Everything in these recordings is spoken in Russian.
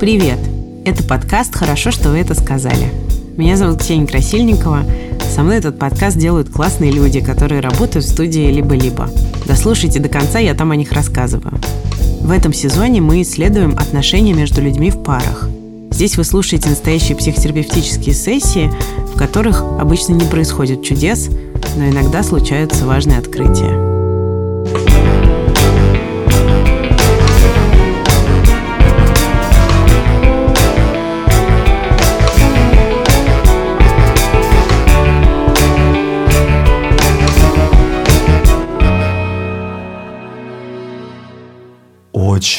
Привет! Это подкаст «Хорошо, что вы это сказали». Меня зовут Ксения Красильникова. Со мной этот подкаст делают классные люди, которые работают в студии «Либо-либо». Дослушайте до конца, я там о них рассказываю. В этом сезоне мы исследуем отношения между людьми в парах. Здесь вы слушаете настоящие психотерапевтические сессии, в которых обычно не происходит чудес, но иногда случаются важные открытия.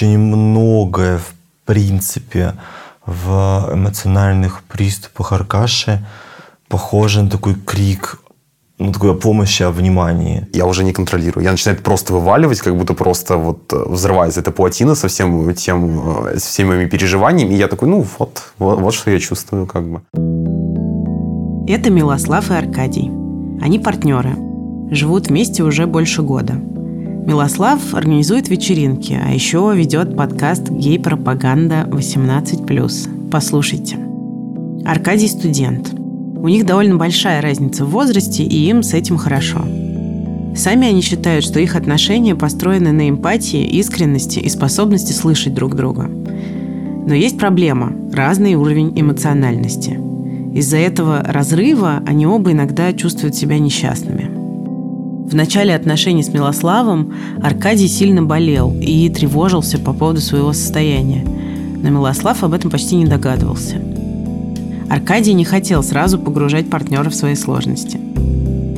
Очень многое, в принципе, в эмоциональных приступах Аркаши похоже на такой крик ну, такой помощи, о внимании. Я уже не контролирую. Я начинаю просто вываливать, как будто просто вот э, взрывается эта плотина со всем тем, э, с всеми моими переживаниями. И я такой, ну вот, вот, вот что я чувствую как бы. Это Милослав и Аркадий. Они партнеры. Живут вместе уже больше года. Милослав организует вечеринки, а еще ведет подкаст «Гей-пропаганда 18+.» Послушайте. Аркадий студент. У них довольно большая разница в возрасте, и им с этим хорошо. Сами они считают, что их отношения построены на эмпатии, искренности и способности слышать друг друга. Но есть проблема – разный уровень эмоциональности. Из-за этого разрыва они оба иногда чувствуют себя несчастными – в начале отношений с Милославом Аркадий сильно болел и тревожился по поводу своего состояния. Но Милослав об этом почти не догадывался. Аркадий не хотел сразу погружать партнера в свои сложности.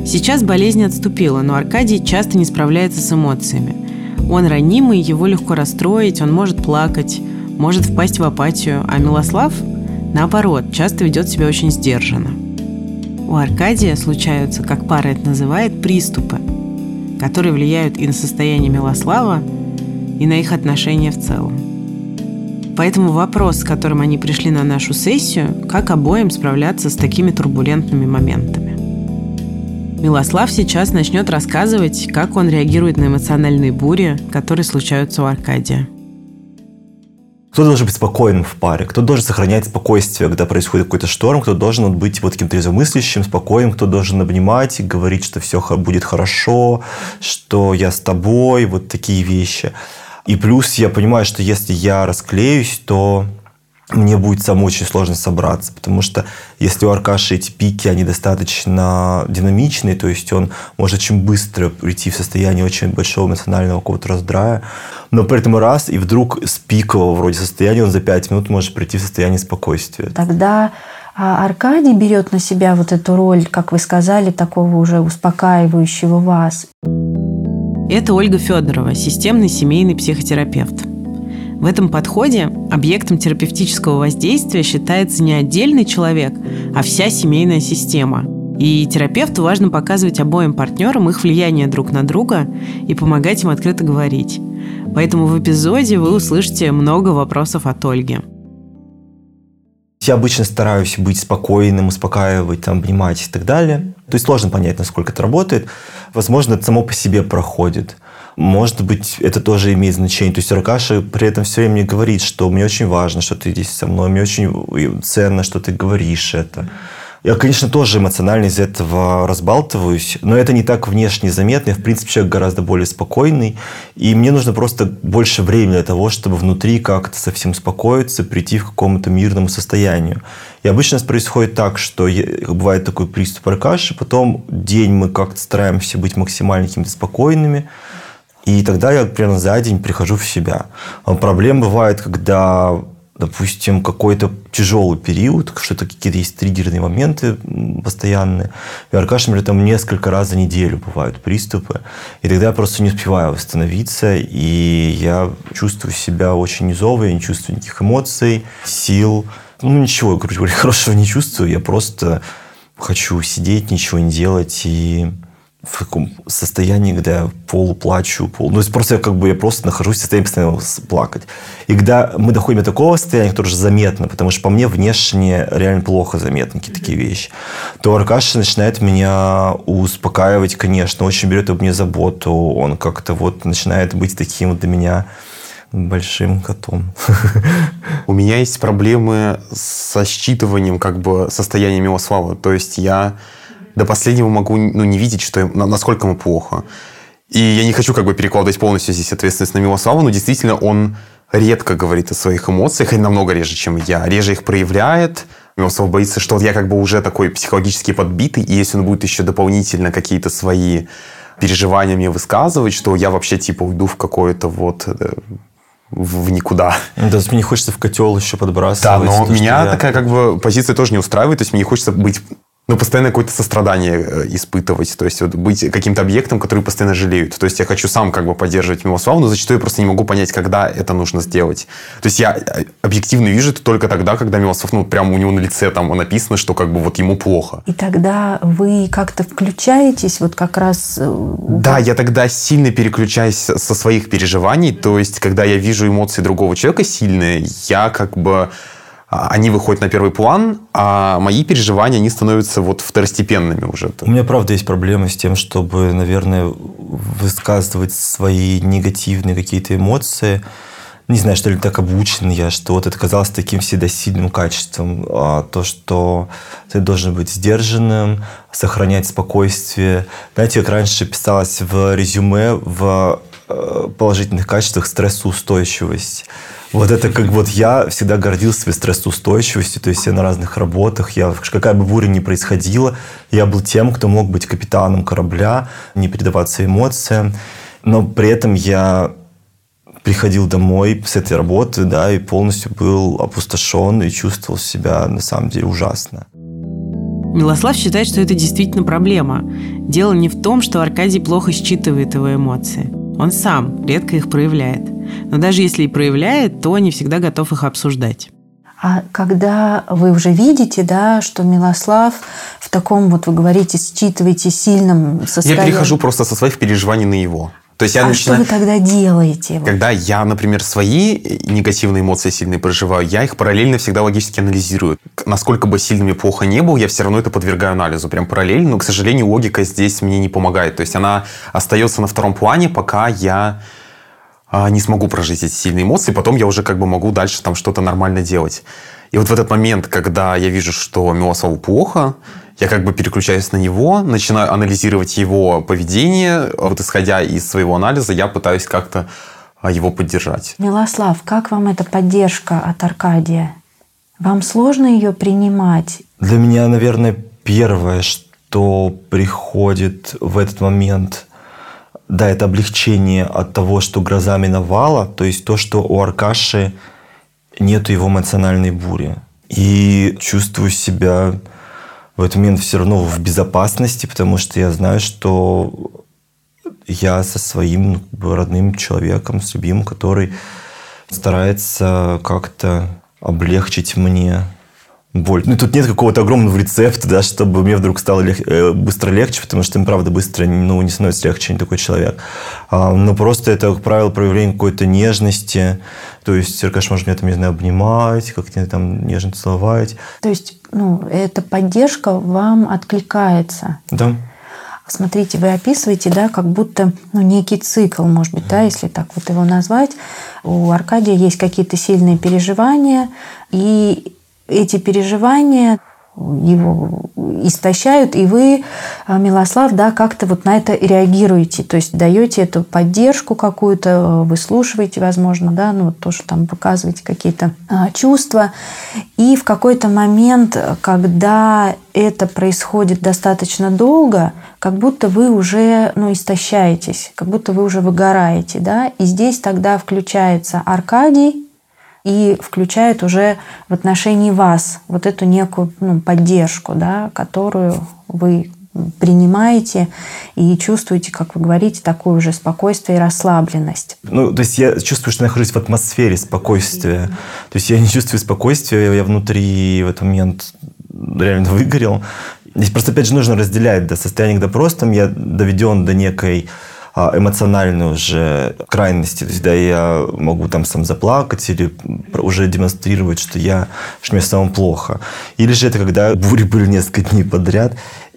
Сейчас болезнь отступила, но Аркадий часто не справляется с эмоциями. Он ранимый, его легко расстроить, он может плакать, может впасть в апатию, а Милослав, наоборот, часто ведет себя очень сдержанно. У Аркадия случаются, как пара это называет, приступы, которые влияют и на состояние Милослава, и на их отношения в целом. Поэтому вопрос, с которым они пришли на нашу сессию, как обоим справляться с такими турбулентными моментами. Милослав сейчас начнет рассказывать, как он реагирует на эмоциональные бури, которые случаются у Аркадия. Кто должен быть спокойным в паре, кто должен сохранять спокойствие, когда происходит какой-то шторм, кто должен быть вот таким трезвомыслящим, спокойным, кто должен обнимать и говорить, что все будет хорошо, что я с тобой, вот такие вещи. И плюс я понимаю, что если я расклеюсь, то мне будет самому очень сложно собраться, потому что если у Аркаши эти пики, они достаточно динамичные, то есть он может очень быстро прийти в состояние очень большого эмоционального какого-то раздрая, но при этом раз и вдруг с пикового вроде состояния он за пять минут может прийти в состояние спокойствия. Тогда а, Аркадий берет на себя вот эту роль, как вы сказали, такого уже успокаивающего вас. Это Ольга Федорова, системный семейный психотерапевт. В этом подходе объектом терапевтического воздействия считается не отдельный человек, а вся семейная система. И терапевту важно показывать обоим партнерам их влияние друг на друга и помогать им открыто говорить. Поэтому в эпизоде вы услышите много вопросов от Ольги. Я обычно стараюсь быть спокойным, успокаивать, там, обнимать и так далее. То есть сложно понять, насколько это работает. Возможно, это само по себе проходит. Может быть, это тоже имеет значение. То есть Аркаша при этом все время мне говорит, что мне очень важно, что ты здесь со мной, мне очень ценно, что ты говоришь это. Я, конечно, тоже эмоционально из этого разбалтываюсь, но это не так внешне заметно. Я, в принципе, человек гораздо более спокойный, и мне нужно просто больше времени для того, чтобы внутри как-то совсем успокоиться, прийти к какому-то мирному состоянию. И обычно это происходит так, что бывает такой приступ аркаши, потом день мы как-то стараемся быть максимально какими-то спокойными, и тогда я примерно за день прихожу в себя. Проблем бывает, когда допустим, какой-то тяжелый период, что-то какие-то есть триггерные моменты постоянные. И Аркаша, например, там несколько раз за неделю бывают приступы. И тогда я просто не успеваю восстановиться, и я чувствую себя очень низово, я не чувствую никаких эмоций, сил. Ну, ничего, короче говоря, хорошего не чувствую. Я просто хочу сидеть, ничего не делать и в таком состоянии, когда я полуплачу, пол... Ну, то есть просто я как бы я просто нахожусь в состоянии постоянно плакать. И когда мы доходим до такого состояния, которое уже заметно, потому что по мне внешне реально плохо заметны какие-то такие вещи, то Аркаша начинает меня успокаивать, конечно, очень берет об мне заботу, он как-то вот начинает быть таким вот для меня большим котом. У меня есть проблемы со считыванием как бы состояния Милослава. То есть я до последнего могу ну, не видеть, что, насколько ему плохо. И я не хочу как бы перекладывать полностью здесь ответственность на Милослава, но действительно он редко говорит о своих эмоциях, и намного реже, чем я. Реже их проявляет. Милослав боится, что я как бы уже такой психологически подбитый, и если он будет еще дополнительно какие-то свои переживания мне высказывать, что я вообще типа уйду в какое-то вот э, в никуда. Да, то есть мне не хочется в котел еще подбрасывать. Да, но то, меня я... такая как бы позиция тоже не устраивает. То есть мне не хочется быть ну, постоянно какое-то сострадание э, испытывать, то есть вот быть каким-то объектом, который постоянно жалеют. То есть я хочу сам как бы поддерживать Милославу, но зачастую я просто не могу понять, когда это нужно сделать. То есть я э, объективно вижу это только тогда, когда Милослав, ну, прямо у него на лице там написано, что как бы вот ему плохо. И тогда вы как-то включаетесь вот как раз... Э, да, я тогда сильно переключаюсь со своих переживаний, то есть когда я вижу эмоции другого человека сильные, я как бы они выходят на первый план, а мои переживания, они становятся вот второстепенными уже. У меня, правда, есть проблемы с тем, чтобы, наверное, высказывать свои негативные какие-то эмоции. Не знаю, что ли так обучен я, что вот это казалось таким всегда качеством. А то, что ты должен быть сдержанным, сохранять спокойствие. Знаете, как раньше писалось в резюме в э, положительных качествах стрессоустойчивость. Вот это как вот я всегда гордился своей стрессоустойчивостью, то есть я на разных работах, я, какая бы буря ни происходила, я был тем, кто мог быть капитаном корабля, не передаваться эмоциям, но при этом я приходил домой с этой работы, да, и полностью был опустошен и чувствовал себя на самом деле ужасно. Милослав считает, что это действительно проблема. Дело не в том, что Аркадий плохо считывает его эмоции. Он сам редко их проявляет. Но даже если и проявляет, то не всегда готов их обсуждать. А когда вы уже видите, да, что Милослав в таком, вот вы говорите, считываете сильном состоянии... Я перехожу просто со своих переживаний на его. То есть я а начинаю... что вы тогда делаете? Когда я, например, свои негативные эмоции сильные проживаю, я их параллельно всегда логически анализирую. Насколько бы сильными плохо не был, я все равно это подвергаю анализу. Прям параллельно, но, к сожалению, логика здесь мне не помогает. То есть она остается на втором плане, пока я не смогу прожить эти сильные эмоции, потом я уже как бы могу дальше там что-то нормально делать. И вот в этот момент, когда я вижу, что Милославу плохо, я как бы переключаюсь на него, начинаю анализировать его поведение, вот исходя из своего анализа, я пытаюсь как-то а, его поддержать. Милослав, как вам эта поддержка от Аркадия? Вам сложно ее принимать? Для меня, наверное, первое, что приходит в этот момент – да, это облегчение от того, что гроза миновала, то есть то, что у Аркаши нет его эмоциональной бури. И чувствую себя в этот момент все равно в безопасности, потому что я знаю, что я со своим ну, родным человеком, с любимым, который старается как-то облегчить мне боль. Ну, тут нет какого-то огромного рецепта, да, чтобы мне вдруг стало лег... Э, быстро легче, потому что им, правда, быстро ну, не становится легче, не такой человек. А, но просто это, как правило, проявление какой-то нежности. То есть Серкаш может меня, там, не знаю, обнимать, как-то там нежно целовать. То есть, ну, эта поддержка вам откликается. Да. Смотрите, вы описываете, да, как будто ну, некий цикл, может быть, да, если так вот его назвать. У Аркадия есть какие-то сильные переживания, и эти переживания его истощают, и вы, а, Милослав, да, как-то вот на это реагируете, то есть даете эту поддержку какую-то, выслушиваете, возможно, да, ну вот тоже там показываете какие-то а, чувства, и в какой-то момент, когда это происходит достаточно долго, как будто вы уже, ну, истощаетесь, как будто вы уже выгораете, да, и здесь тогда включается Аркадий, и включает уже в отношении вас вот эту некую ну, поддержку, да, которую вы принимаете и чувствуете, как вы говорите, такое уже спокойствие и расслабленность. Ну, то есть я чувствую, что нахожусь в атмосфере спокойствия. То есть я не чувствую спокойствия, я внутри в этот момент реально выгорел. Здесь просто, опять же, нужно разделять да, состояние, когда просто я доведен до некой а, эмоциональной уже крайности. То есть, да, я могу там сам заплакать или уже демонстрировать, что я, что мне самому плохо. Или же это когда бури были несколько дней подряд,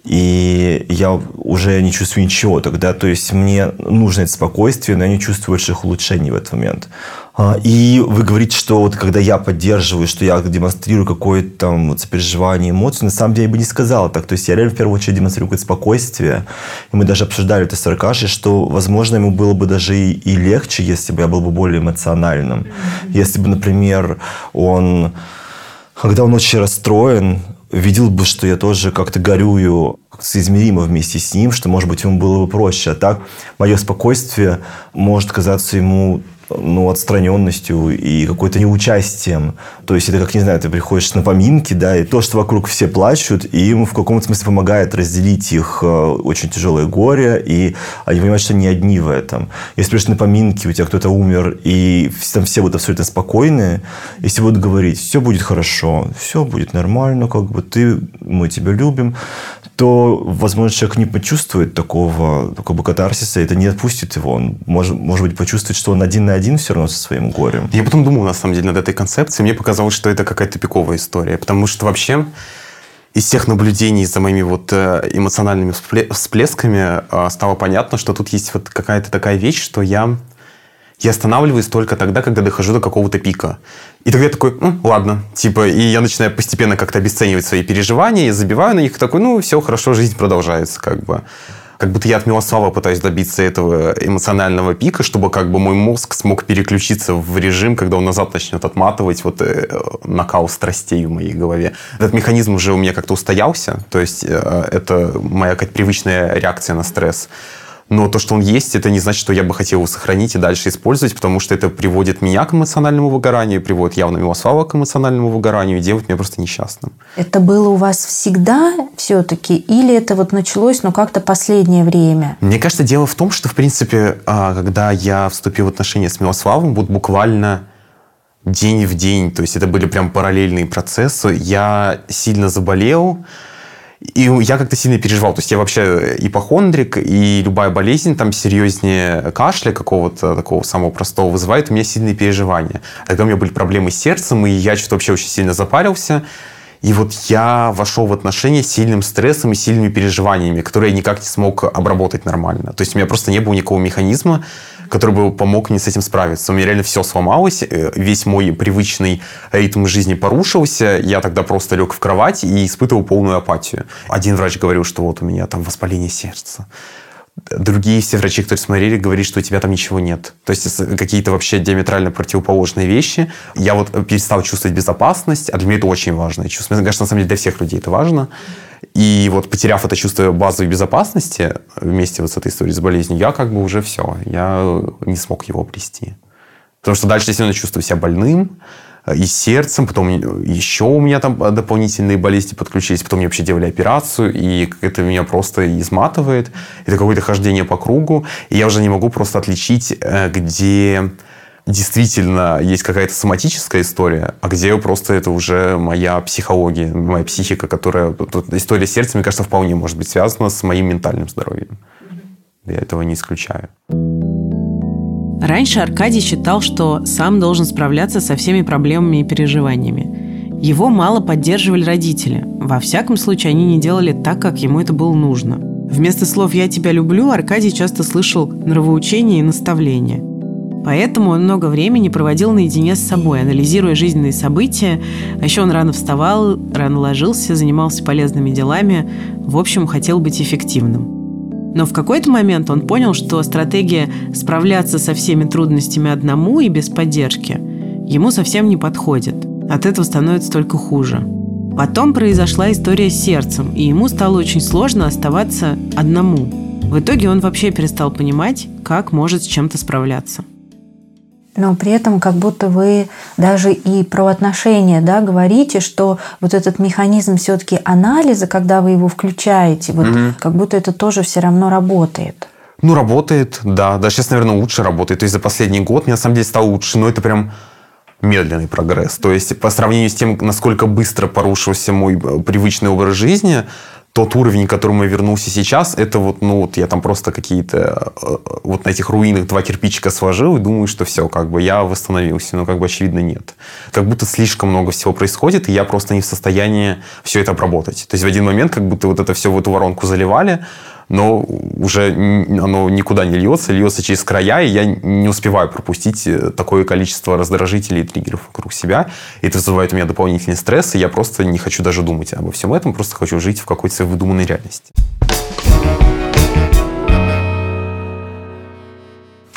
и я уже не чувствую ничего тогда. То есть мне нужно это спокойствие, но я не чувствую больших улучшений в этот момент. А, и вы говорите, что вот когда я поддерживаю, что я демонстрирую какое-то там вот сопереживание, эмоции, на самом деле я бы не сказал так. То есть я реально в первую очередь демонстрирую какое-то спокойствие. И мы даже обсуждали это с Аркашей, что, возможно, ему было бы даже и, и легче, если бы я был бы более эмоциональным. Если бы, например, он, когда он очень расстроен, видел бы, что я тоже как-то горюю соизмеримо вместе с ним, что, может быть, ему было бы проще. А так мое спокойствие может казаться ему ну, отстраненностью и какой-то неучастием. То есть это как, не знаю, ты приходишь на поминки, да, и то, что вокруг все плачут, и ему в каком-то смысле помогает разделить их э, очень тяжелое горе, и они понимают, что не одни в этом. Если придешь на поминки, у тебя кто-то умер, и там все будут абсолютно спокойные, если будут говорить, все будет хорошо, все будет нормально, как бы ты, мы тебя любим, то, возможно, человек не почувствует такого, такого катарсиса, это не отпустит его. Он, может, может быть, почувствует, что он один на один все равно со своим горем. Я потом думал, на самом деле, над этой концепцией. Мне показалось, что это какая-то тупиковая история. Потому что вообще из всех наблюдений за моими вот э, эмоциональными всплесками э, стало понятно, что тут есть вот какая-то такая вещь, что я я останавливаюсь только тогда, когда дохожу до какого-то пика. И тогда я такой, ну, ладно, типа, и я начинаю постепенно как-то обесценивать свои переживания, я забиваю на них, такой, ну, все, хорошо, жизнь продолжается, как бы как будто я от Милослава пытаюсь добиться этого эмоционального пика, чтобы как бы мой мозг смог переключиться в режим, когда он назад начнет отматывать вот э, накал страстей в моей голове. Этот механизм уже у меня как-то устоялся, то есть э, это моя какая-то привычная реакция на стресс. Но то, что он есть, это не значит, что я бы хотел его сохранить и дальше использовать, потому что это приводит меня к эмоциональному выгоранию, приводит явно Милослава к эмоциональному выгоранию и делает меня просто несчастным. Это было у вас всегда все-таки? Или это вот началось, но как-то последнее время? Мне кажется, дело в том, что, в принципе, а, когда я вступил в отношения с Милославом, вот буквально день в день, то есть это были прям параллельные процессы, я сильно заболел, и я как-то сильно переживал. То есть я вообще ипохондрик, и любая болезнь там серьезнее кашля какого-то такого самого простого вызывает у меня сильные переживания. Тогда у меня были проблемы с сердцем, и я что-то вообще очень сильно запарился. И вот я вошел в отношения с сильным стрессом и сильными переживаниями, которые я никак не смог обработать нормально. То есть у меня просто не было никакого механизма, который бы помог мне с этим справиться. У меня реально все сломалось, э, весь мой привычный ритм жизни порушился. Я тогда просто лег в кровать и испытывал полную апатию. Один врач говорил, что вот у меня там воспаление сердца другие все врачи, которые смотрели, говорили, что у тебя там ничего нет. То есть какие-то вообще диаметрально противоположные вещи. Я вот перестал чувствовать безопасность, а для меня это очень важное чувство. Мне кажется, на самом деле для всех людей это важно. И вот потеряв это чувство базовой безопасности вместе вот с этой историей с болезнью, я как бы уже все, я не смог его обрести. Потому что дальше действительно чувствую себя больным, и сердцем, потом еще у меня там дополнительные болезни подключились, потом мне вообще делали операцию, и это меня просто изматывает. Это какое-то хождение по кругу, и я уже не могу просто отличить, э, где действительно есть какая-то соматическая история, а где просто это уже моя психология, моя психика, которая... История сердца, мне кажется, вполне может быть связана с моим ментальным здоровьем. Я этого не исключаю. Раньше Аркадий считал, что сам должен справляться со всеми проблемами и переживаниями. Его мало поддерживали родители. Во всяком случае, они не делали так, как ему это было нужно. Вместо слов «я тебя люблю» Аркадий часто слышал нравоучения и наставления. Поэтому он много времени проводил наедине с собой, анализируя жизненные события. А еще он рано вставал, рано ложился, занимался полезными делами. В общем, хотел быть эффективным. Но в какой-то момент он понял, что стратегия справляться со всеми трудностями одному и без поддержки ему совсем не подходит. От этого становится только хуже. Потом произошла история с сердцем, и ему стало очень сложно оставаться одному. В итоге он вообще перестал понимать, как может с чем-то справляться но при этом как будто вы даже и про отношения да, говорите, что вот этот механизм все-таки анализа, когда вы его включаете, вот угу. как будто это тоже все равно работает. Ну, работает, да. Да, сейчас, наверное, лучше работает. То есть за последний год мне на самом деле стало лучше, но это прям медленный прогресс. То есть по сравнению с тем, насколько быстро порушился мой э, привычный образ жизни, тот уровень, к которому я вернулся сейчас, это вот, ну, вот я там просто какие-то э, вот на этих руинах два кирпичика сложил и думаю, что все, как бы я восстановился. Но как бы очевидно нет. Как будто слишком много всего происходит, и я просто не в состоянии все это обработать. То есть в один момент как будто вот это все в эту воронку заливали, но уже оно никуда не льется, льется через края, и я не успеваю пропустить э, такое количество раздражителей и триггеров вокруг себя. И это вызывает у меня дополнительный стресс, и я просто не хочу даже думать обо всем этом, просто хочу жить в какой-то выдуманной реальности.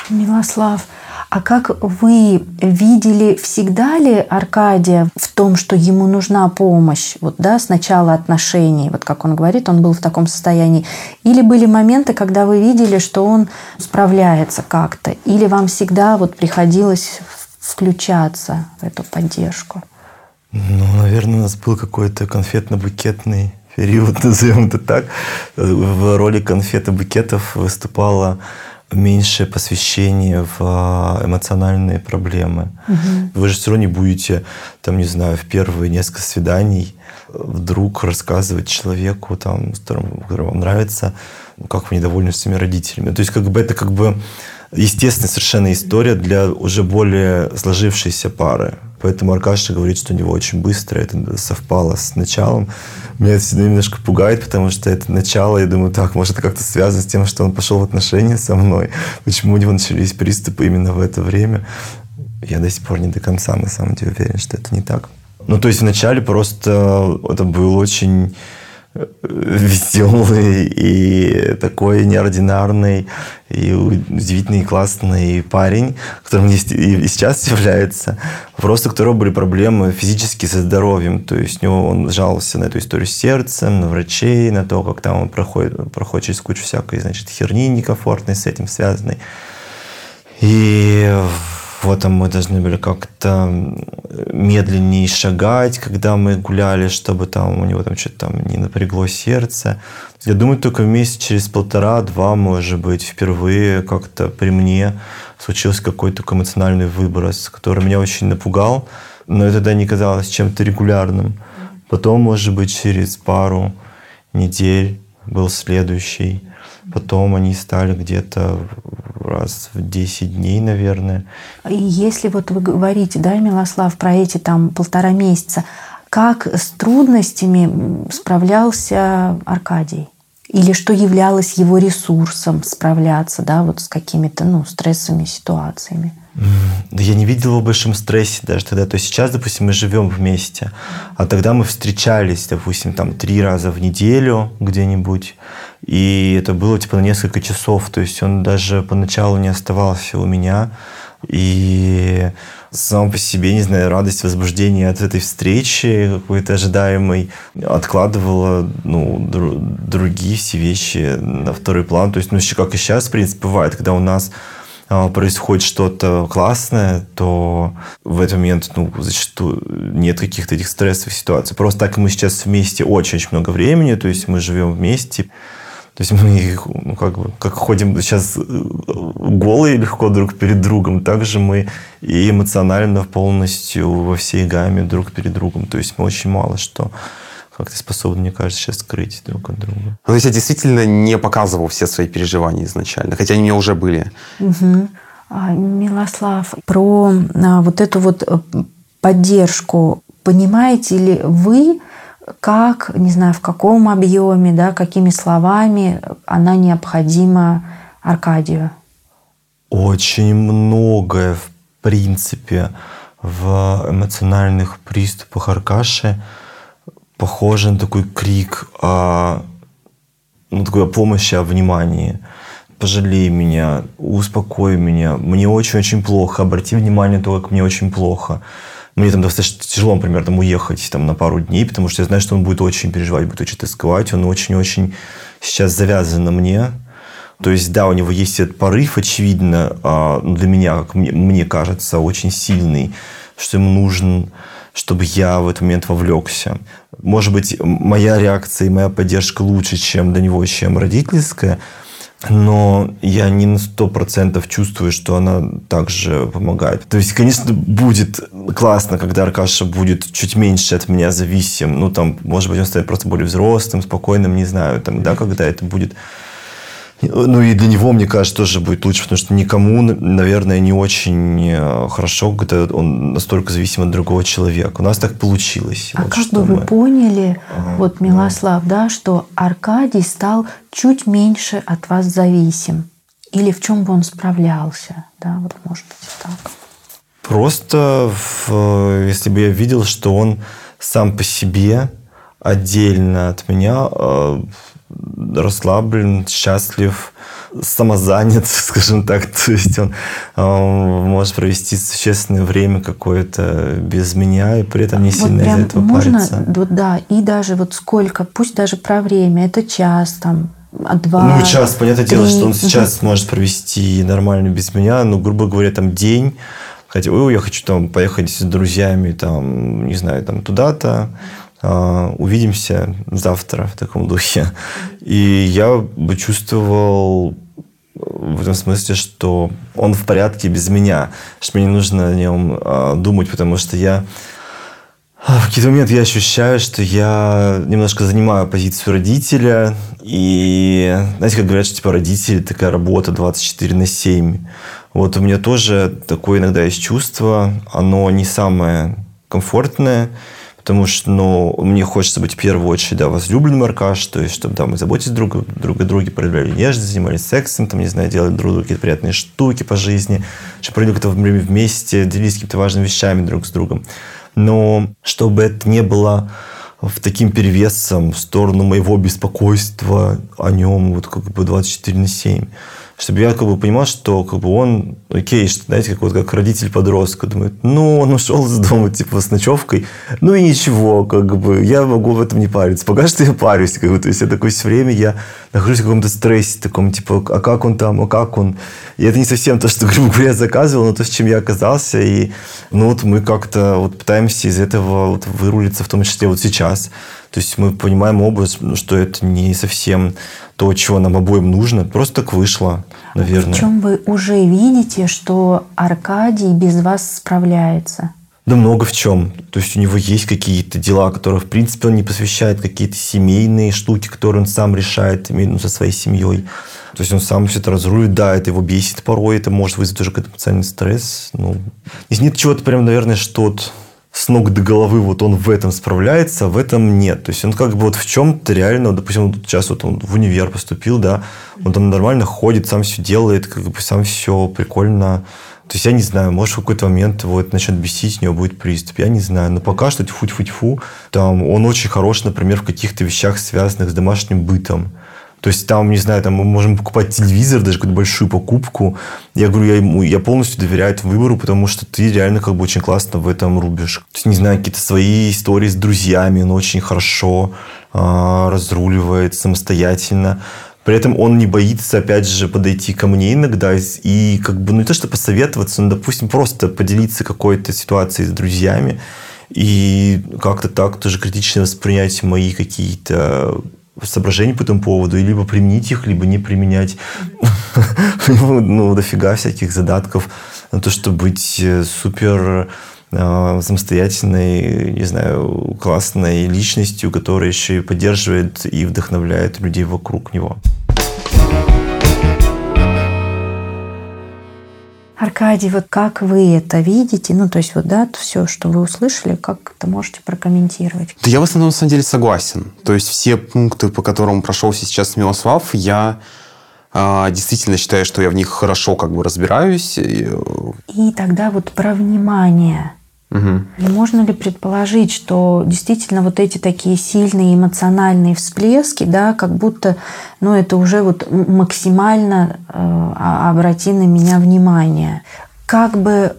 Милослав, а как вы видели, всегда ли Аркадия в том, что ему нужна помощь, вот, да, с начала отношений, вот как он говорит, он был в таком состоянии, или были моменты, когда вы видели, что он справляется как-то, или вам всегда вот приходилось включаться в эту поддержку? Ну, наверное, у нас был какой-то конфетно-букетный период, назовем это так. В роли конфеты-букетов выступала меньшее посвящение в а, эмоциональные проблемы. Угу. Вы же все равно не будете, там, не знаю, в первые несколько свиданий вдруг рассказывать человеку, там, которому, которому вам нравится, как вы недовольны своими родителями. То есть, как бы это как бы естественная совершенно история для уже более сложившейся пары. Поэтому Аркаша говорит, что у него очень быстро это совпало с началом. Меня это всегда немножко пугает, потому что это начало, я думаю, так, может, это как-то связано с тем, что он пошел в отношения со мной. Почему у него начались приступы именно в это время? Я до сих пор не до конца, на самом деле, уверен, что это не так. Ну, то есть вначале просто это был очень веселый и такой неординарный и удивительный классный парень, которым и сейчас является, просто у которого были проблемы физически со здоровьем. То есть у него он жаловался на эту историю с сердцем, на врачей, на то, как там он проходит, проходит через кучу всякой, значит, херни некомфортной с этим связанной. И вот мы должны были как-то медленнее шагать, когда мы гуляли, чтобы там у него там что-то там не напрягло сердце. Я думаю, только месяц через полтора-два, может быть, впервые как-то при мне случился какой-то эмоциональный выброс, который меня очень напугал, но это тогда не казалось чем-то регулярным. Потом, может быть, через пару недель был следующий. Потом они стали где-то раз в 10 дней, наверное. И если вот вы говорите, да, Милослав, про эти там полтора месяца, как с трудностями справлялся Аркадий? Или что являлось его ресурсом справляться, да, вот с какими-то, ну, стрессовыми ситуациями? Да я не видел его в большом стрессе даже тогда. То есть сейчас, допустим, мы живем вместе, а тогда мы встречались, допустим, там три раза в неделю где-нибудь, и это было типа на несколько часов. То есть он даже поначалу не оставался у меня. И сам по себе, не знаю, радость, возбуждение от этой встречи какой-то ожидаемой откладывала ну, дру- другие все вещи на второй план. То есть, ну, еще как и сейчас, в принципе, бывает, когда у нас а, происходит что-то классное, то в этот момент ну, зачастую нет каких-то этих стрессовых ситуаций. Просто так мы сейчас вместе очень-очень много времени, то есть мы живем вместе. То есть мы ну, как бы как ходим сейчас э, голые легко друг перед другом, так же мы и эмоционально полностью во всей гамме друг перед другом. То есть мы очень мало что как-то способны, мне кажется, сейчас скрыть друг от друга. Ну, то есть я действительно не показывал все свои переживания изначально, хотя они у меня уже были. Угу. Милослав, про а, вот эту вот э, поддержку, понимаете ли вы, как, не знаю, в каком объеме, да, какими словами она необходима Аркадию? Очень многое, в принципе, в эмоциональных приступах Аркаши – похоже на такой крик о, ну, такой о помощи, о внимании. Пожалей меня, успокой меня, мне очень-очень плохо, обрати внимание на то, как мне очень плохо. Мне там достаточно тяжело, например, там уехать там, на пару дней, потому что я знаю, что он будет очень переживать, будет очень тосковать. Он очень-очень сейчас завязан на мне. То есть, да, у него есть этот порыв, очевидно, а, ну, для меня, как мне, кажется, очень сильный, что ему нужен чтобы я в этот момент вовлекся. Может быть, моя реакция и моя поддержка лучше, чем для него, чем родительская, но я не на сто процентов чувствую, что она также помогает. То есть, конечно, будет классно, когда Аркаша будет чуть меньше от меня зависим. Ну, там, может быть, он станет просто более взрослым, спокойным, не знаю, там, да, когда это будет ну и для него, мне кажется, тоже будет лучше, потому что никому, наверное, не очень э, хорошо, когда он настолько зависим от другого человека. У нас так получилось. А вот как бы вы мы- поняли, Ага, вот Милослав, да, что Аркадий стал чуть меньше от вас зависим? Или в чем бы он справлялся? Да, вот может быть так. Просто, в- если бы я видел, что он сам по себе отдельно от меня э, расслаблен, счастлив, самозанят, скажем так. То есть он э, может провести существенное время какое-то без меня и при этом не вот сильно из-за этого можно, париться. вот да, и даже вот сколько, пусть даже про время, это час там, а два. Ну, час, понятное дело, три. что он сейчас может провести нормально без меня, но, грубо говоря, там день, хотя, ой, я хочу там поехать с друзьями, там, не знаю, там туда-то, а, увидимся завтра в таком духе. И я бы чувствовал в этом смысле, что он в порядке без меня, что мне не нужно о нем а, думать, потому что я а, в какие-то моменты я ощущаю, что я немножко занимаю позицию родителя. И знаете, как говорят, что типа родители такая работа 24 на 7. Вот у меня тоже такое иногда есть чувство. Оно не самое комфортное, потому что ну, мне хочется быть в первую очередь да, возлюбленным Аркаш, то есть чтобы да, мы заботились друг, друг о друге, проявляли нежность, занимались сексом, там, не знаю, делали друг другу какие-то приятные штуки по жизни, чтобы провели какое-то время вместе, делились какими-то важными вещами друг с другом. Но чтобы это не было в таким перевесом в сторону моего беспокойства о нем вот как бы 24 на 7. Чтобы я как бы понимал, что как бы он, окей, что, знаете, как, вот, как родитель подростка думает, ну, он ушел из дома типа с ночевкой, ну и ничего, как бы, я могу в этом не париться. Пока что я парюсь, как бы, то есть я такое все время, я нахожусь в каком-то стрессе таком, типа, а как он там, а как он? И это не совсем то, что, грубо говоря, заказывал, но то, с чем я оказался. И ну вот мы как-то вот пытаемся из этого вот вырулиться, в том числе вот сейчас. То есть мы понимаем оба, что это не совсем то, чего нам обоим нужно. Просто так вышло, наверное. В чем вы уже видите, что Аркадий без вас справляется? Да много в чем. То есть у него есть какие-то дела, которые, в принципе, он не посвящает, какие-то семейные штуки, которые он сам решает именно со своей семьей. То есть он сам все это разрулит, да, это его бесит порой, это может вызвать тоже какой-то эмоциональный стресс. Ну, если нет чего-то прям, наверное, что-то с ног до головы вот он в этом справляется, а в этом нет. То есть он как бы вот в чем-то реально, вот, допустим, вот сейчас вот он в универ поступил, да, он там нормально ходит, сам все делает, как бы сам все прикольно. То есть я не знаю, может в какой-то момент это начнет бесить, у него будет приступ, я не знаю. Но пока что тьфу-тьфу-тьфу, там он очень хорош, например, в каких-то вещах, связанных с домашним бытом. То есть там, не знаю, там мы можем покупать телевизор, даже какую-то большую покупку. Я говорю, я ему, я полностью доверяю этому выбору, потому что ты реально как бы очень классно в этом рубишь. То есть, не знаю, какие-то свои истории с друзьями, он очень хорошо а, разруливает самостоятельно. При этом он не боится, опять же, подойти ко мне иногда и как бы, ну не то, что посоветоваться, но, допустим, просто поделиться какой-то ситуацией с друзьями и как-то так тоже критично воспринять мои какие-то соображений по этому поводу, и либо применить их, либо не применять. Ну, дофига всяких задатков на то, чтобы быть супер э, самостоятельной, не знаю, классной личностью, которая еще и поддерживает и вдохновляет людей вокруг него. Аркадий, вот как вы это видите? Ну, то есть вот, да, все, что вы услышали, как это можете прокомментировать? Да я в основном, на самом деле, согласен. То есть все пункты, по которым прошелся сейчас Милослав, я а, действительно считаю, что я в них хорошо как бы разбираюсь. И, И тогда вот про внимание. И Можно ли предположить, что действительно вот эти такие сильные эмоциональные всплески, да, как будто, ну, это уже вот максимально э, а- обрати на меня внимание. Как бы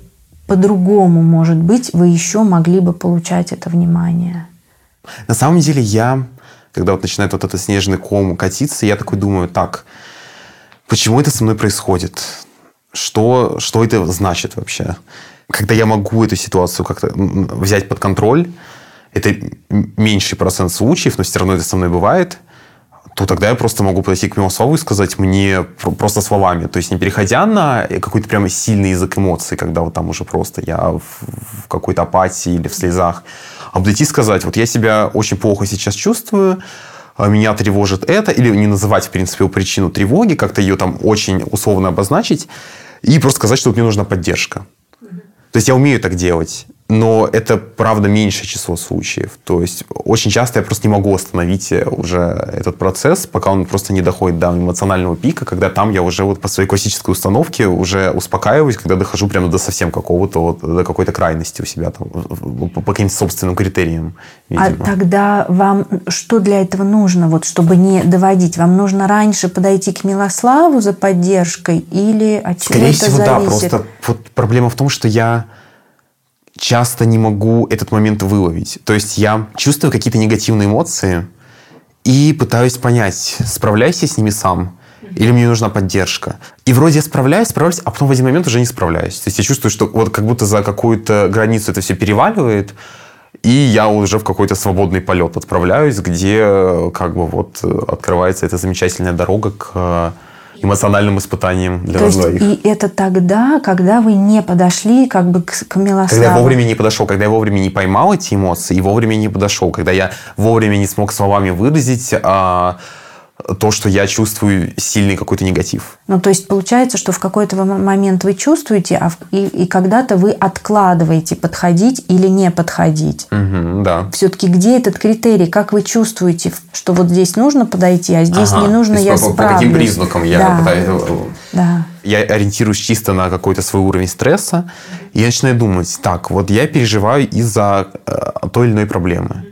по-другому, может быть, вы еще могли бы получать это внимание? На самом деле я, когда вот начинает вот этот снежный ком катиться, я такой думаю, так, почему это со мной происходит? Что, что это значит вообще? Когда я могу эту ситуацию как-то взять под контроль, это меньший процент случаев, но все равно это со мной бывает, то тогда я просто могу подойти к Милославу и сказать мне просто словами, то есть не переходя на какой-то прямо сильный язык эмоций, когда вот там уже просто я в, какой-то апатии или в слезах, а подойти и сказать, вот я себя очень плохо сейчас чувствую, а меня тревожит это, или не называть, в принципе, причину тревоги, как-то ее там очень условно обозначить, и просто сказать, что мне нужна поддержка. То есть я умею так делать но это, правда, меньшее число случаев. То есть очень часто я просто не могу остановить э, уже этот процесс, пока он просто не доходит до эмоционального пика, когда там я уже вот по своей классической установке уже успокаиваюсь, когда дохожу прямо до совсем какого-то, вот, до какой-то крайности у себя там, по, каким-то собственным критериям. Видимо. А тогда вам что для этого нужно, вот, чтобы не доводить? Вам нужно раньше подойти к Милославу за поддержкой или от чего Скорее это всего, зависит? да. Просто вот проблема в том, что я часто не могу этот момент выловить. То есть я чувствую какие-то негативные эмоции и пытаюсь понять, справляюсь я с ними сам или мне нужна поддержка. И вроде я справляюсь, справляюсь, а потом в один момент уже не справляюсь. То есть я чувствую, что вот как будто за какую-то границу это все переваливает, и я уже в какой-то свободный полет отправляюсь, где как бы вот открывается эта замечательная дорога к эмоциональным испытанием для То нас есть, двоих. И это тогда, когда вы не подошли как бы к, к Милославу. Когда я вовремя не подошел, когда я вовремя не поймал эти эмоции и вовремя не подошел, когда я вовремя не смог словами выразить а, то, что я чувствую сильный какой-то негатив. Ну, то есть получается, что в какой-то момент вы чувствуете, а в, и, и когда-то вы откладываете подходить или не подходить. Угу, да. Все-таки где этот критерий? Как вы чувствуете, что вот здесь нужно подойти, а здесь ага. не нужно, я по, справлюсь? По каким признакам я да. пытаюсь... Да. Я ориентируюсь чисто на какой-то свой уровень стресса, и я начинаю думать, так, вот я переживаю из-за э, той или иной проблемы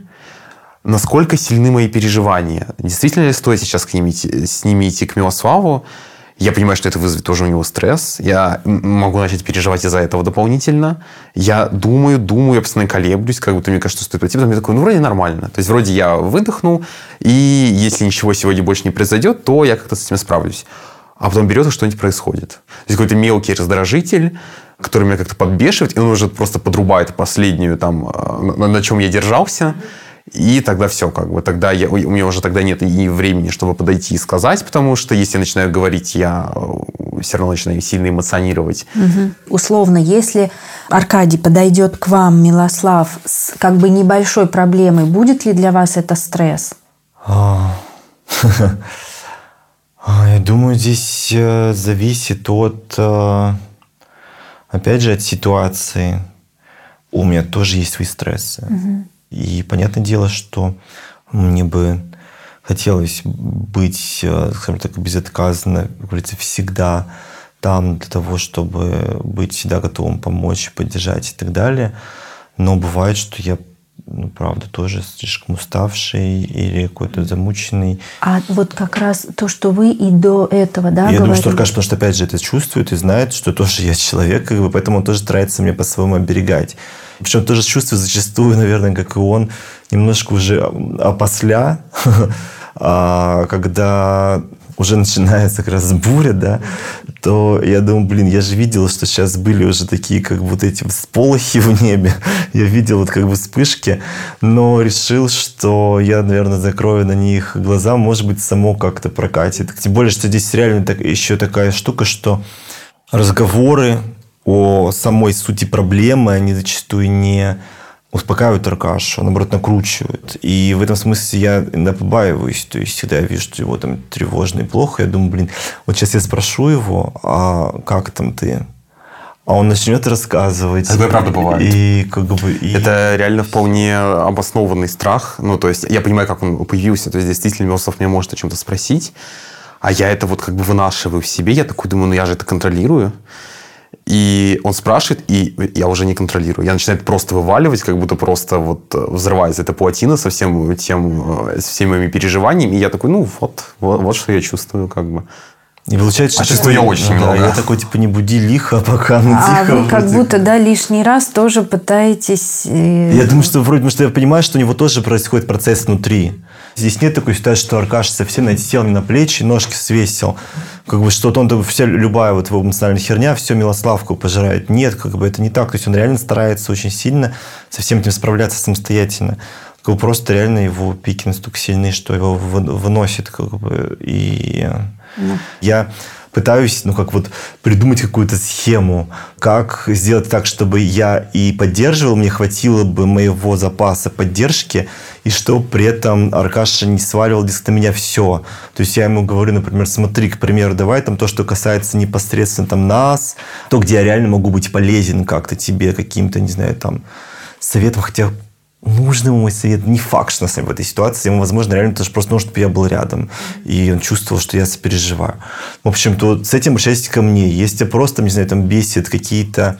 насколько сильны мои переживания. Действительно ли стоит сейчас к ним идти, с ними идти к Милославу? Я понимаю, что это вызовет тоже у него стресс. Я могу начать переживать из-за этого дополнительно. Я думаю, думаю, я постоянно колеблюсь, как будто мне кажется, что пойти. Потом я такой, ну, вроде нормально. То есть, вроде я выдохнул, и если ничего сегодня больше не произойдет, то я как-то с этим справлюсь. А потом берет и что-нибудь происходит. То есть, какой-то мелкий раздражитель, который меня как-то подбешивает, и он уже просто подрубает последнюю, там, э, на, чем я держался. И тогда все, как бы, тогда я, у меня уже тогда нет и времени, чтобы подойти и сказать, потому что если я начинаю говорить, я э, все равно начинаю сильно эмоционировать. Угу. Условно, если Аркадий подойдет к вам, Милослав, с как бы небольшой проблемой, будет ли для вас это стресс? А, а, я думаю, здесь э, зависит от, э, опять же, от ситуации. У меня тоже есть свои стрессы. Угу. И понятное дело, что мне бы хотелось быть, э, скажем так, безотказно, как говорится, всегда там для того, чтобы быть всегда готовым помочь, поддержать и так далее. Но бывает, что я ну, правда, тоже слишком уставший или какой-то замученный. А вот как раз то, что вы и до этого, да, Я говорили? думаю, что Аркаш, потому что, опять же, это чувствует и знает, что тоже я человек, бы, поэтому он тоже старается меня по-своему оберегать. Причем тоже чувствую зачастую, наверное, как и он, немножко уже опосля, а когда уже начинается как раз буря, да, то я думаю, блин, я же видел, что сейчас были уже такие как вот эти всполохи в небе. Я видел вот как бы вспышки, но решил, что я, наверное, закрою на них глаза, может быть, само как-то прокатит. Тем более, что здесь реально так, еще такая штука, что разговоры о самой сути проблемы, они зачастую не успокаивают Аркашу, а наоборот накручивают. И в этом смысле я иногда побаиваюсь. То есть, всегда я вижу, что его там тревожно и плохо, я думаю, блин, вот сейчас я спрошу его, а как там ты? А он начнет рассказывать. Это правда бывает. И как бы... И... Это реально вполне обоснованный страх. Ну, то есть, я понимаю, как он появился. То есть, действительно, Милосов меня может о чем-то спросить. А я это вот как бы вынашиваю в себе. Я такой думаю, ну я же это контролирую. И он спрашивает, и я уже не контролирую. Я начинаю просто вываливать, как будто просто вот э, взрывается эта плотина со всем тем, э, с всеми моими переживаниями. И я такой, ну вот, вот, вот что я чувствую, как бы. И получается, а что чувствую я очень ну, много. Да, я такой, типа, не буди лихо, пока ну а тихо. вы как вроде. будто, да, лишний раз тоже пытаетесь... Э... Я думаю, что вроде, потому что я понимаю, что у него тоже происходит процесс внутри. Здесь нет такой ситуации, что Аркаш совсем сел мне на плечи, ножки свесил. Как бы что-то он, вся любая вот его эмоциональная херня, все Милославку пожирает. Нет, как бы это не так. То есть он реально старается очень сильно со всем этим справляться самостоятельно. Как бы просто реально его пики настолько сильные, что его выносит. Как бы, и ну. я пытаюсь, ну, как вот придумать какую-то схему, как сделать так, чтобы я и поддерживал, мне хватило бы моего запаса поддержки, и что при этом Аркаша не сваливал диск на меня все. То есть я ему говорю, например, смотри, к примеру, давай там то, что касается непосредственно там нас, то, где я реально могу быть полезен как-то тебе, каким-то, не знаю, там, советом, хотя нужный мой совет. Не факт, что на самом деле в этой ситуации. Ему, возможно, реально тоже просто нужно, чтобы я был рядом. И он чувствовал, что я сопереживаю. В общем, то с этим обращайтесь ко мне. Если просто, не знаю, там бесит какие-то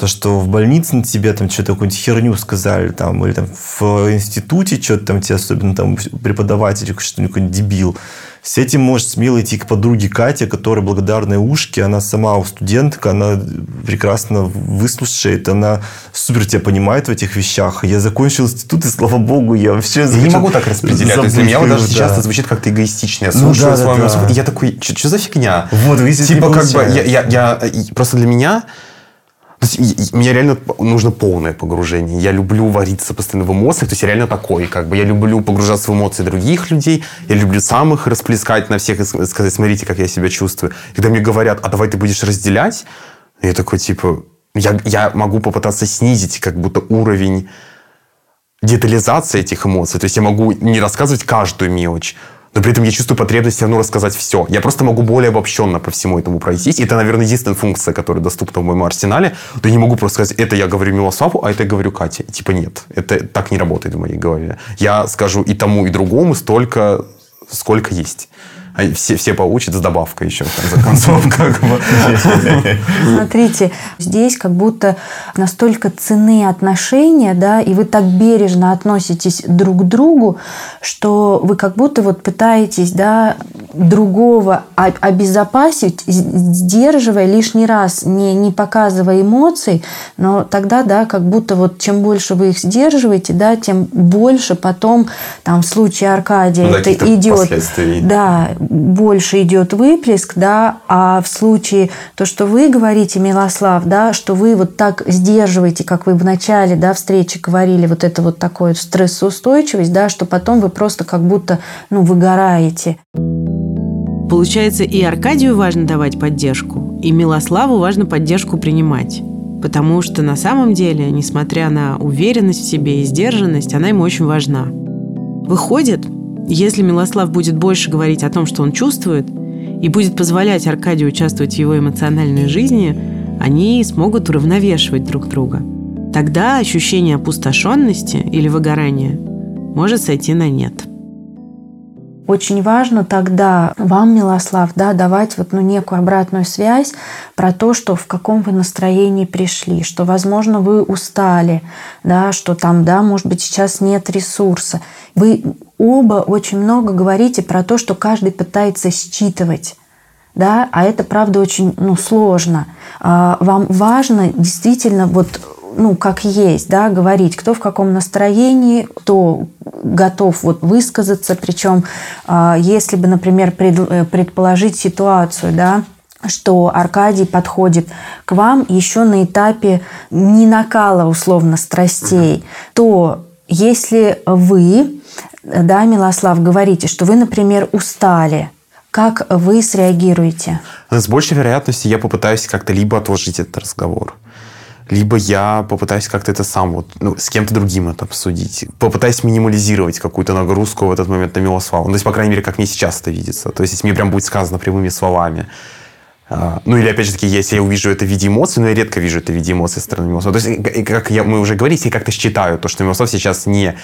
то, что в больнице на тебе там что-то какую-нибудь херню сказали, там, или там в институте что-то там тебе, особенно там преподаватель, что-нибудь дебил, с этим можешь смело идти к подруге Кате, которая благодарная ушки, она сама студентка, она прекрасно выслушает, она супер тебя понимает в этих вещах. Я закончил институт, и слава богу, я вообще... Я не могу так распределять. Есть для меня вот даже да. сейчас это звучит как-то эгоистично. Я ну, да, да, да. я такой, что за фигня? Вот, видите, типа как бы, я, я, я, просто для меня то есть, мне реально нужно полное погружение. Я люблю вариться постоянно в эмоциях. То есть я реально такой. Как бы я люблю погружаться в эмоции других людей. Я люблю сам их расплескать на всех и сказать, смотрите, как я себя чувствую. Когда мне говорят, а давай ты будешь разделять, я такой, типа, я, я могу попытаться снизить как будто уровень детализации этих эмоций. То есть я могу не рассказывать каждую мелочь, но при этом я чувствую потребность все равно рассказать все. Я просто могу более обобщенно по всему этому пройтись. И это, наверное, единственная функция, которая доступна в моем арсенале. То я не могу просто сказать, это я говорю Милославу, а это я говорю Кате. Типа нет, это так не работает в моей голове. Я скажу и тому, и другому столько, сколько есть. А все, все получат с добавкой еще, в конце концов. Как бы. Смотрите, здесь как будто настолько цены отношения, да, и вы так бережно относитесь друг к другу, что вы как будто вот пытаетесь, да, другого обезопасить, сдерживая лишний раз, не, не показывая эмоций, но тогда, да, как будто вот чем больше вы их сдерживаете, да, тем больше потом, там, в случае Аркадия ну, это идет, да, больше идет выплеск, да, а в случае то, что вы говорите, Милослав, да, что вы вот так сдерживаете, как вы в начале, да, встречи говорили, вот это вот такое стрессоустойчивость, да, что потом вы просто как будто, ну, выгораете. Получается, и Аркадию важно давать поддержку, и Милославу важно поддержку принимать. Потому что на самом деле, несмотря на уверенность в себе и сдержанность, она ему очень важна. Выходит, если Милослав будет больше говорить о том, что он чувствует, и будет позволять Аркадию участвовать в его эмоциональной жизни, они смогут уравновешивать друг друга. Тогда ощущение опустошенности или выгорания может сойти на нет. Очень важно тогда вам, Милослав, да, давать вот, ну, некую обратную связь про то, что в каком вы настроении пришли, что, возможно, вы устали, да, что там, да, может быть, сейчас нет ресурса. Вы оба очень много говорите про то, что каждый пытается считывать да, а это, правда, очень ну, сложно. А, вам важно действительно вот ну, как есть, да, говорить, кто в каком настроении, кто готов вот высказаться. Причем, а, если бы, например, э, предположить ситуацию, да, что Аркадий подходит к вам еще на этапе не накала условно страстей, то если вы, да, Милослав, говорите, что вы, например, устали, как вы среагируете? С большей вероятностью я попытаюсь как-то либо отложить этот разговор, либо я попытаюсь как-то это сам вот, ну, с кем-то другим это обсудить. Попытаюсь минимализировать какую-то нагрузку в этот момент на Милославу. Ну, то есть, по крайней мере, как мне сейчас это видится. То есть, если мне прям будет сказано прямыми словами. А, ну, или, опять же таки, если я увижу это в виде эмоций, но я редко вижу это в виде эмоций со стороны Милослава. То есть, как я, мы уже говорили, я как-то считаю то, что Милослав сейчас не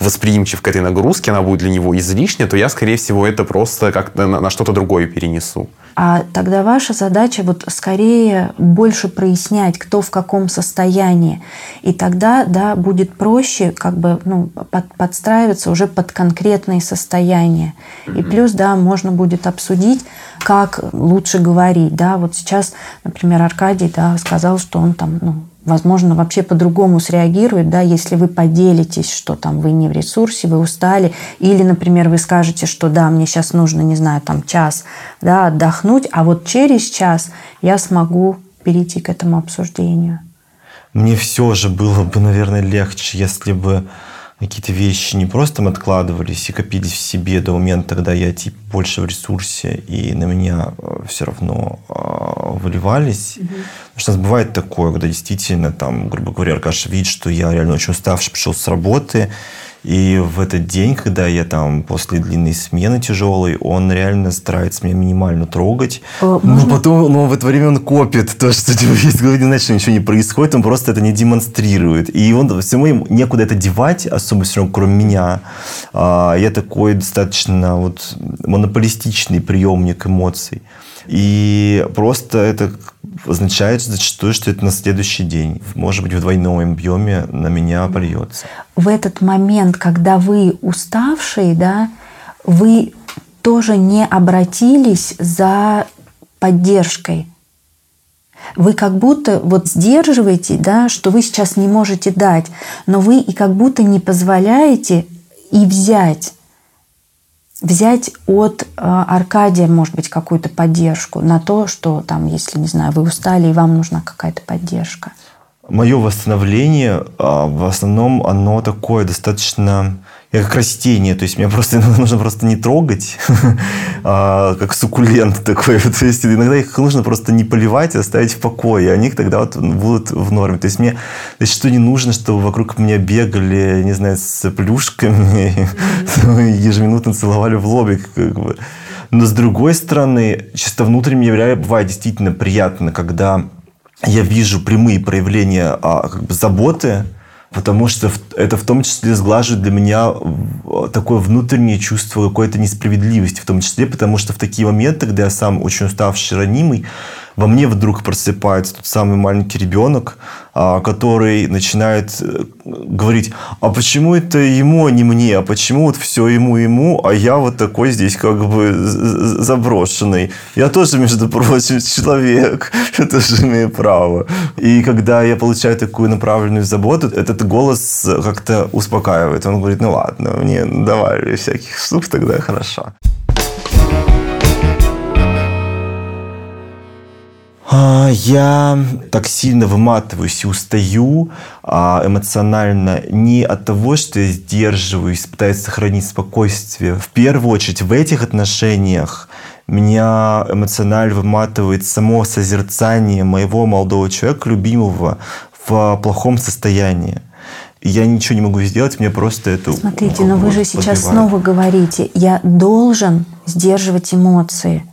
восприимчив к этой нагрузке, она будет для него излишняя, то я, скорее всего, это просто как-то на, на что-то другое перенесу. А тогда ваша задача вот скорее больше прояснять, кто в каком состоянии. И тогда да, будет проще как бы ну, под, подстраиваться уже под конкретные состояния. И плюс, да, можно будет обсудить, как лучше говорить. Да. Вот сейчас, например, Аркадий да, сказал, что он там ну, возможно, вообще по-другому среагирует, да, если вы поделитесь, что там вы не в ресурсе, вы устали, или, например, вы скажете, что да, мне сейчас нужно, не знаю, там час, да, отдохнуть, а вот через час я смогу перейти к этому обсуждению. Мне все же было бы, наверное, легче, если бы какие-то вещи не просто там откладывались и копились в себе до момента, когда я типа больше в ресурсе, и на меня э, все равно э, выливались. Угу. Потому что у нас бывает такое, когда действительно там, грубо говоря, Аркаша видит, что я реально очень уставший, пришел с работы, и в этот день, когда я там после длинной смены тяжелой, он реально старается меня минимально трогать. Можно? Но потом, но в это время он копит то, что типа, есть в голове, не значит, что ничего не происходит, он просто это не демонстрирует. И он всему ему некуда это девать, особо все равно, кроме меня. А, я такой достаточно вот монополистичный приемник эмоций. И просто это означает зачастую, что это на следующий день, может быть, в двойном объеме на меня польется. В этот момент, когда вы уставшие, да, вы тоже не обратились за поддержкой. Вы как будто вот сдерживаете, да, что вы сейчас не можете дать, но вы и как будто не позволяете и взять взять от э, Аркадия, может быть, какую-то поддержку на то, что там, если, не знаю, вы устали и вам нужна какая-то поддержка? Мое восстановление, а, в основном, оно такое достаточно я как растение, то есть мне просто нужно просто не трогать, а, как суккулент такой. То есть иногда их нужно просто не поливать, а оставить в покое, и они тогда вот будут в норме. То есть мне значит, что не нужно, чтобы вокруг меня бегали, не знаю, с плюшками, ежеминутно целовали в лобик. Но с другой стороны, чисто внутренне мне бывает действительно приятно, когда я вижу прямые проявления а, заботы, потому что это в том числе сглаживает для меня такое внутреннее чувство какой-то несправедливости, в том числе потому что в такие моменты, когда я сам очень уставший, ранимый, во мне вдруг просыпается тот самый маленький ребенок, а, который начинает э, говорить, а почему это ему, а не мне, а почему вот все ему, ему, а я вот такой здесь как бы заброшенный. Я тоже, между прочим, человек, я тоже имею право. И когда я получаю такую направленную заботу, этот голос как-то успокаивает. Он говорит, ну ладно, мне давали всяких штук, тогда хорошо. Я так сильно выматываюсь и устаю а, эмоционально не от того, что я сдерживаюсь, пытаюсь сохранить спокойствие. В первую очередь в этих отношениях меня эмоционально выматывает само созерцание моего молодого человека, любимого, в плохом состоянии я ничего не могу сделать, мне просто это Смотрите, но вы же сейчас снова говорите, я должен сдерживать эмоции.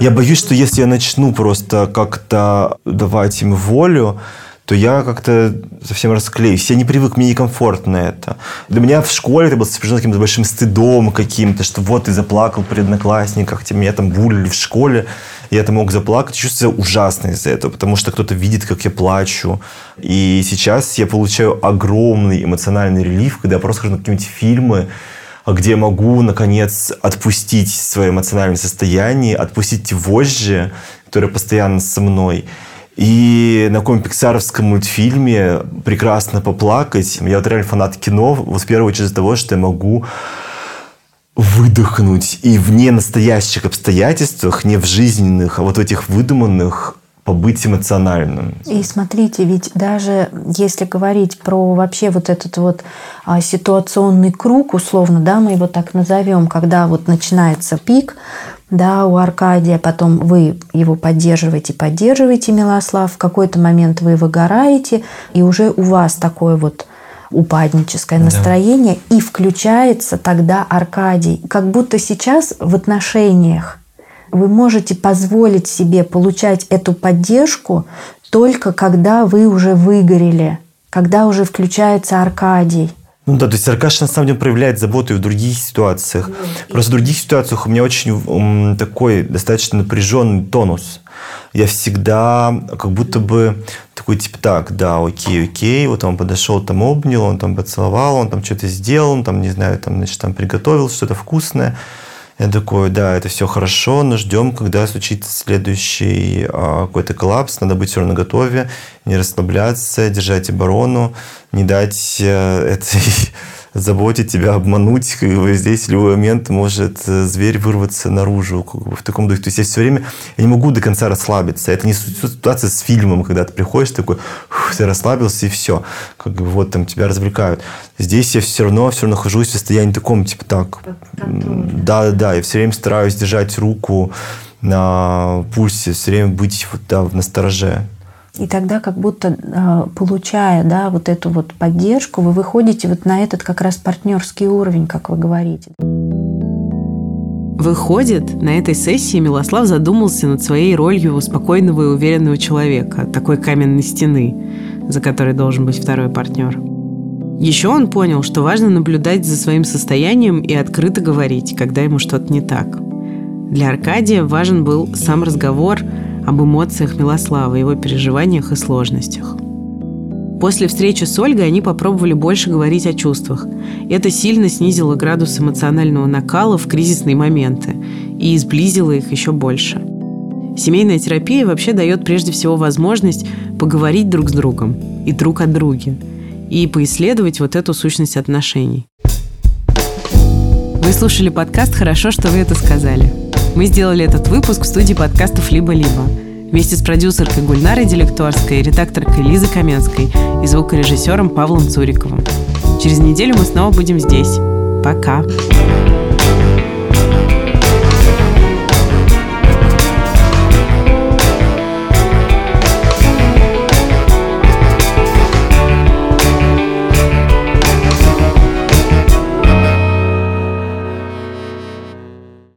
Я боюсь, что если я начну просто как-то давать им волю, то я как-то совсем расклеюсь. Я не привык, мне некомфортно это. Для меня в школе это было сопряжено каким-то большим стыдом каким-то, что вот ты заплакал при одноклассниках, тебя меня там булили в школе, я это мог заплакать, чувствую себя ужасно из-за этого, потому что кто-то видит, как я плачу. И сейчас я получаю огромный эмоциональный релиф, когда я просто хожу на какие-нибудь фильмы, где могу, наконец, отпустить свое эмоциональное состояние, отпустить вожжи, которые постоянно со мной. И на каком пиксаровском мультфильме прекрасно поплакать. Я вот реально фанат кино, вот в первую очередь из-за того, что я могу выдохнуть и в не настоящих обстоятельствах, не в жизненных, а вот в этих выдуманных побыть эмоциональным. И смотрите, ведь даже если говорить про вообще вот этот вот а, ситуационный круг, условно, да, мы его так назовем, когда вот начинается пик, да, у Аркадия, потом вы его поддерживаете, поддерживаете, Милослав, в какой-то момент вы выгораете, и уже у вас такое вот упадническое настроение, да. и включается тогда Аркадий. Как будто сейчас в отношениях вы можете позволить себе получать эту поддержку только когда вы уже выгорели, когда уже включается Аркадий. Ну да, то есть Аркаша на самом деле проявляет заботу и в других ситуациях. Mm. Просто в других ситуациях у меня очень такой достаточно напряженный тонус. Я всегда как будто бы такой типа, так, да, окей, окей, вот он подошел, там обнял, он там поцеловал, он там что-то сделал, он там, не знаю, там, значит, там приготовил что-то вкусное. Я такой, да, это все хорошо, но ждем, когда случится следующий а, какой-то коллапс. Надо быть все равно готове, не расслабляться, держать оборону, не дать а, этой заботить тебя, обмануть. Как бы здесь в любой момент может э, зверь вырваться наружу как бы, в таком духе. То есть я все время я не могу до конца расслабиться. Это не ситуация с фильмом, когда ты приходишь такой, ты расслабился и все. Как бы вот там тебя развлекают. Здесь я все равно все равно нахожусь в состоянии таком, типа так. Да, да, да. Я все время стараюсь держать руку на пульсе, все время быть вот, да, в настороже. И тогда как будто а, получая да, вот эту вот поддержку, вы выходите вот на этот как раз партнерский уровень, как вы говорите. Выходит, на этой сессии Милослав задумался над своей ролью спокойного и уверенного человека, такой каменной стены, за которой должен быть второй партнер. Еще он понял, что важно наблюдать за своим состоянием и открыто говорить, когда ему что-то не так. Для Аркадия важен был сам разговор об эмоциях Милослава, его переживаниях и сложностях. После встречи с Ольгой они попробовали больше говорить о чувствах. Это сильно снизило градус эмоционального накала в кризисные моменты и сблизило их еще больше. Семейная терапия вообще дает прежде всего возможность поговорить друг с другом и друг о друге, и поисследовать вот эту сущность отношений. Вы слушали подкаст «Хорошо, что вы это сказали». Мы сделали этот выпуск в студии подкастов «Либо-либо» вместе с продюсеркой Гульнарой Делекторской, редакторкой Лизой Каменской и звукорежиссером Павлом Цуриковым. Через неделю мы снова будем здесь. Пока! Пока!